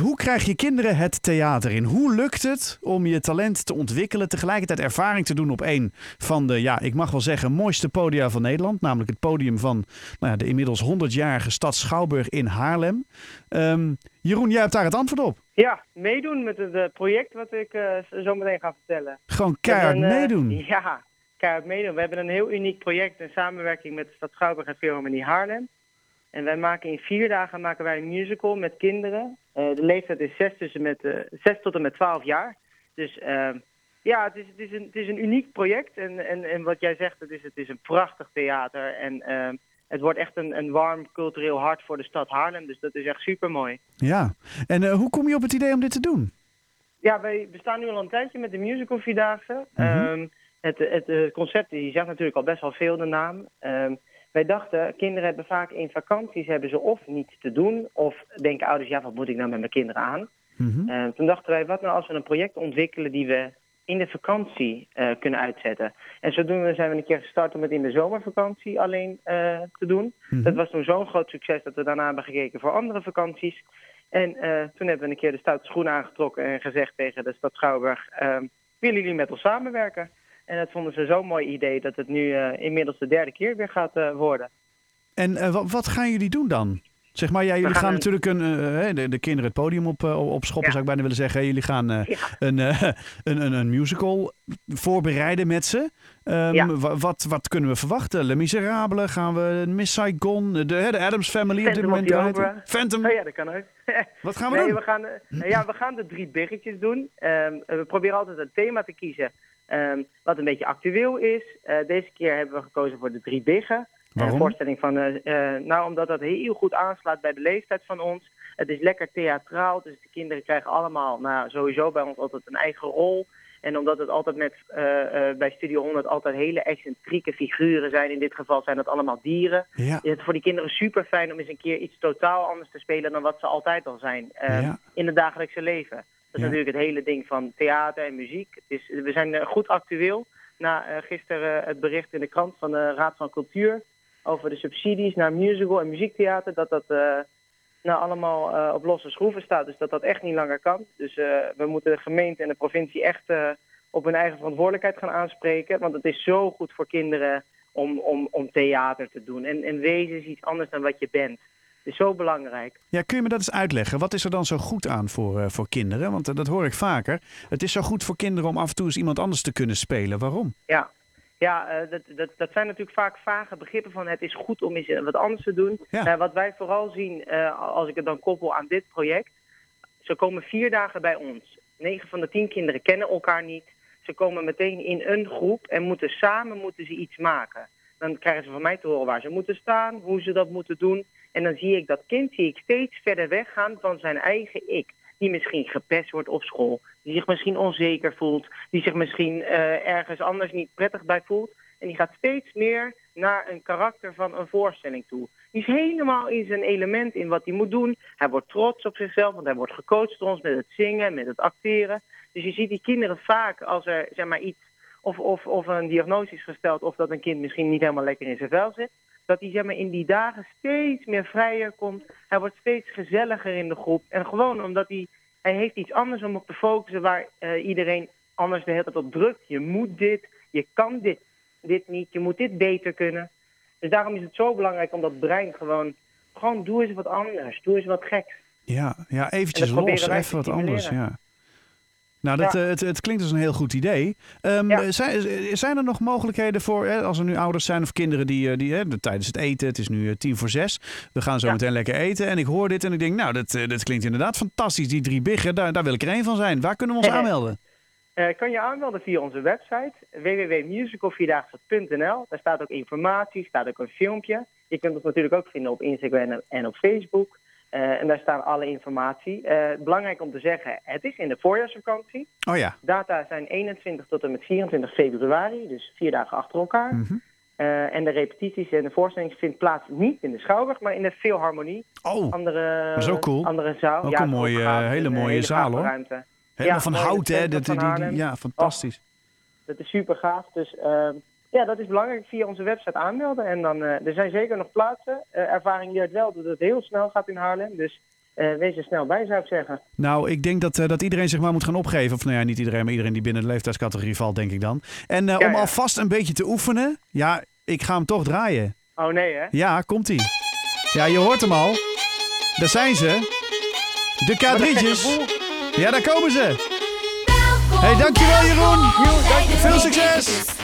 Hoe krijg je kinderen het theater in? Hoe lukt het om je talent te ontwikkelen, tegelijkertijd ervaring te doen op een van de, ja, ik mag wel zeggen, mooiste podia van Nederland, namelijk het podium van nou ja, de inmiddels 100-jarige stad Schouwburg in Haarlem. Ehm, Jeroen, jij hebt daar het antwoord op. Ja, meedoen met het eh, project wat ik uh, zo meteen ga vertellen. Gewoon keihard eh, meedoen. Ja, keihard meedoen. We hebben een heel uniek project in samenwerking met de stad Schouwburg en Philharmonie Haarlem. En wij maken in vier dagen maken wij een musical met kinderen. Eh, de leeftijd is 6, tussen met, eh 6 tot en met 12 jaar. Dus eh, ja, het is, het, is een, het is een uniek project. En, en, en wat jij zegt, het is, het is een prachtig theater. En eh, het wordt echt een, een warm cultureel hart voor de stad Haarlem. Dus dat is echt super mooi. Ja. En eh, hoe kom je op het idee om dit te doen? Ja, wij bestaan nu al een tijdje met de musical Vierdaagse. Mhm. Ehm, het, het, het concept die zegt natuurlijk al best wel veel de naam. Ehm, wij dachten, kinderen hebben vaak in vakanties hebben ze of niets te doen... of denken ouders, ja, wat moet ik nou met mijn kinderen aan? Mhm. Ehm, toen dachten wij, wat nou als we een project ontwikkelen... die we in de vakantie eh, kunnen uitzetten. En zodoende zijn we een keer gestart om het in de zomervakantie alleen eh, te doen. Mhm. Dat was toen zo'n groot succes dat we daarna hebben gekeken voor andere vakanties. En eh, toen hebben we een keer de stoute schoenen aangetrokken en gezegd tegen de stad Schouwburg... willen jullie met ons samenwerken? En dat vonden ze zo'n mooi idee dat het nu eh, inmiddels de derde keer weer gaat eh, worden. En eh, wat, gaan jullie doen dan? Zeg maar, ja, jullie gaan, natuurlijk een, de, de kinderen het podium op, eh, op schoppen, Ja. zou ik bijna willen zeggen. Jullie gaan Ja. een, een, een, een musical voorbereiden met ze. Ehm, Ja. wa- wat, wat kunnen we verwachten? Les Miserables, gaan we Miss Saigon, de, de Adams Family op dit moment. Phantom, Oh ja, dat kan ook. wat gaan we nee, doen? we gaan, ja, we gaan de drie biggetjes doen. Ehm, we proberen altijd een thema te kiezen ehm, wat een beetje actueel is. Eh, deze keer hebben we gekozen voor de drie biggen. Waarom? Een voorstelling van, eh, eh, nou omdat dat heel goed aanslaat bij de leeftijd van ons. Het is lekker theatraal, dus de kinderen krijgen allemaal, nou sowieso bij ons altijd een eigen rol. En omdat het altijd met, bij Studio 100 altijd hele excentrieke figuren zijn, in dit geval zijn dat allemaal dieren Ja, is het voor die kinderen super fijn om eens een keer iets totaal anders te spelen dan wat ze altijd al zijn Ja. in het dagelijkse leven. Natuurlijk het hele ding van theater en muziek. Is, we zijn eh, goed actueel. Na eh, gisteren het bericht in de krant van de Raad van Cultuur over de subsidies naar musical en muziektheater, dat dat eh, nou allemaal eh, op losse schroeven staat. Dus dat dat echt niet langer kan. Dus eh, we moeten de gemeente en de provincie echt eh, op hun eigen verantwoordelijkheid gaan aanspreken. Want het is zo goed voor kinderen om, om, om theater te doen. En, en wezen is iets anders dan wat je bent. Is zo belangrijk. Ja, kun je me dat eens uitleggen? Wat is er dan zo goed aan voor, eh, voor kinderen? Want eh, dat hoor ik vaker. Het is zo goed voor kinderen om af en toe eens iemand anders te kunnen spelen. Waarom? Ja, ja eh, dat, dat, dat zijn natuurlijk vaak vage begrippen van het is goed om eens wat anders te doen. Ja. Wat wij vooral zien, als ik het dan koppel aan dit project, ze komen vier dagen bij ons. Negen van de tien kinderen kennen elkaar niet. Ze komen meteen in een groep en moeten samen moeten ze iets maken. Dan krijgen ze van mij te horen waar ze moeten staan, hoe ze dat moeten doen. En dan zie ik dat kind zie steeds verder weggaan van zijn eigen ik. Die misschien gepest wordt op school. Die zich misschien onzeker voelt. Die zich misschien eh, ergens anders niet prettig bij voelt. En die gaat steeds meer naar een karakter van een voorstelling toe. Die is helemaal in zijn element in wat hij moet doen. Hij wordt trots op zichzelf, want hij wordt gecoacht door ons met het zingen, met het acteren. Dus je ziet die kinderen vaak als er zeg maar iets, of, of, of een diagnose is gesteld, of dat een kind misschien niet helemaal lekker in zijn vel zit. Dat hij zeg maar, in die dagen steeds meer vrijer komt. Hij wordt steeds gezelliger in de groep. En gewoon omdat hij, hij heeft iets anders om op te focussen waar eh, iedereen anders de hele tijd op drukt. Je moet dit, je kan dit, dit niet, je moet dit beter kunnen. Dus daarom is het zo belangrijk om dat brein gewoon, gewoon doe eens wat anders, doe eens wat geks. Ja, ja eventjes los, even wat anders. Ja. Nou, dat, Ja. eh, het, het klinkt als een heel goed idee. Ehm, Ja. zijn, zijn er nog mogelijkheden voor, hè, als er nu ouders zijn of kinderen die, eh, die hè, tijdens het eten, het is nu eh, tien voor zes, we gaan zo Ja. meteen lekker eten en ik hoor dit en ik denk, nou, dat, dat klinkt inderdaad fantastisch. Die drie biggen, daar, daar wil ik er één van zijn. Waar kunnen we ons aanmelden? Eh, kan je aanmelden via onze website www.musicalvierdaagse.nl. Daar staat ook informatie, staat ook een filmpje. Je kunt ons natuurlijk ook vinden op Instagram en op Facebook. Eh, en daar staan alle informatie. Eh, belangrijk om te zeggen, het is in de voorjaarsvakantie. Oh ja. Data zijn 21 tot en met 24 februari, dus vier dagen achter elkaar. Mhm. Eh, en de repetities en de voorstelling vindt plaats niet in de Schouwburg, maar in de Philharmonie. Oh, Andere, Dat is ook cool. andere zaal. Ook ja, een mooie, hele mooie zaal, hoor. Ruimte. helemaal Ja, van hout, hè? Dat, ja, fantastisch. Dat is super gaaf. Dus ehm, ja, dat is belangrijk. Via onze website aanmelden. En dan, eh, er zijn zeker nog plaatsen. Eh, ervaring leert wel dat het heel snel gaat in Haarlem. Dus eh, wees er snel bij, zou ik zeggen. Nou, ik denk dat, eh, dat iedereen zich maar moet gaan opgeven. Of nou ja, niet iedereen, maar iedereen die binnen de leeftijdscategorie valt, denk ik dan. En eh, Ja, om ja. alvast een beetje te oefenen, ja, ik ga hem toch draaien. Oh nee, hè? Ja, komt-ie. Ja, je hoort hem al. Daar zijn ze. De K3'tjes. Ja, daar komen ze. Hey, dankjewel Jeroen. Veel succes.